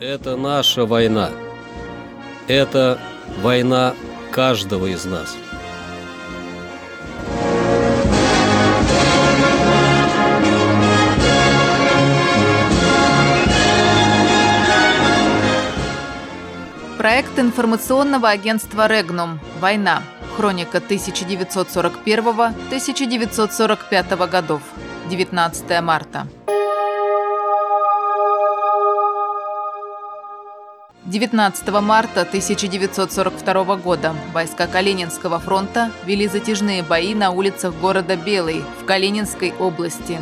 Это наша война. Это война каждого из нас. Проект информационного агентства «Регнум. Война. Хроника 1941-1945 годов. 19 марта. 19 марта 1942 года войска Калининского фронта вели затяжные бои на улицах города Белый в Калининской области.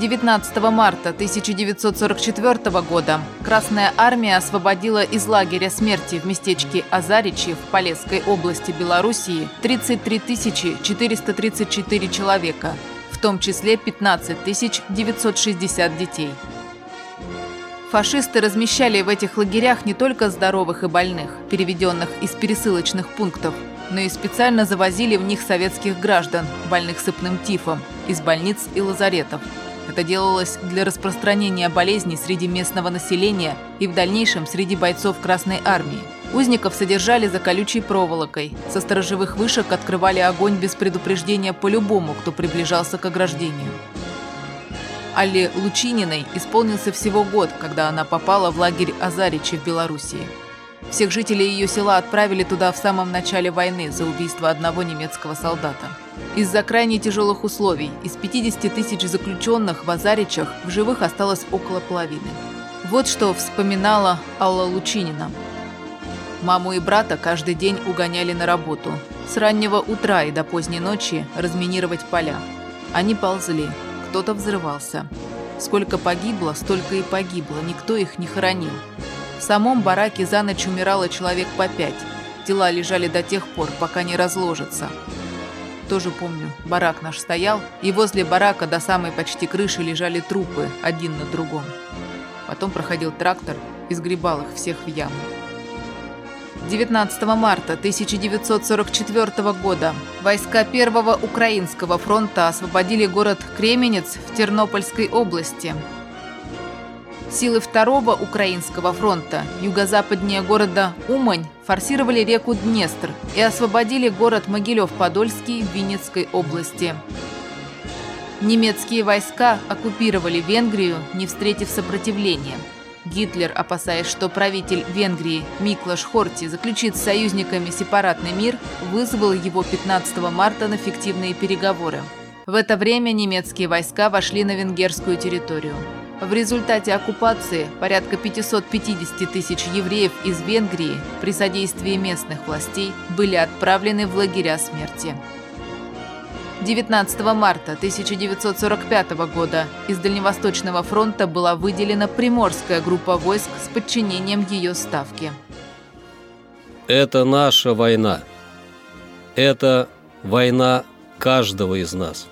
19 марта 1944 года Красная Армия освободила из лагеря смерти в местечке Азаричи в Полесской области Белоруссии 33 434 человека, в том числе 15 960 детей. Фашисты размещали в этих лагерях не только здоровых и больных, переведенных из пересылочных пунктов, но и специально завозили в них советских граждан, больных сыпным тифом, из больниц и лазаретов. Это делалось для распространения болезней среди местного населения и в дальнейшем среди бойцов Красной Армии. Узников содержали за колючей проволокой. Со сторожевых вышек открывали огонь без предупреждения по любому, кто приближался к ограждению. Алле Лучининой исполнился всего год, когда она попала в лагерь Азаричи в Белоруссии. Всех жителей ее села отправили туда в самом начале войны за убийство одного немецкого солдата. Из-за крайне тяжелых условий из 50 тысяч заключенных в Азаричах в живых осталось около половины. Вот что вспоминала Алла Лучинина. Маму и брата каждый день угоняли на работу. С раннего утра и до поздней ночи разминировать поля. Они ползли, кто-то взрывался. Сколько погибло, столько и погибло, никто их не хоронил. В самом бараке за ночь умирало человек по пять. Тела лежали до тех пор, пока не разложатся. Тоже помню, барак наш стоял, и возле барака до самой почти крыши лежали трупы, один на другом. Потом проходил трактор и сгребал их всех в яму. 19 марта 1944 года войска Первого Украинского фронта освободили город Кременец в Тернопольской области. Силы Второго Украинского фронта юго-западнее города Умань форсировали реку Днестр и освободили город Могилев-Подольский в Винницкой области. Немецкие войска оккупировали Венгрию, не встретив сопротивления – Гитлер, опасаясь, что правитель Венгрии Миклаш Хорти заключит с союзниками сепаратный мир, вызвал его 15 марта на фиктивные переговоры. В это время немецкие войска вошли на венгерскую территорию. В результате оккупации порядка 550 тысяч евреев из Венгрии при содействии местных властей были отправлены в лагеря смерти. 19 марта 1945 года из Дальневосточного фронта была выделена Приморская группа войск с подчинением ее ставки. Это наша война. Это война каждого из нас.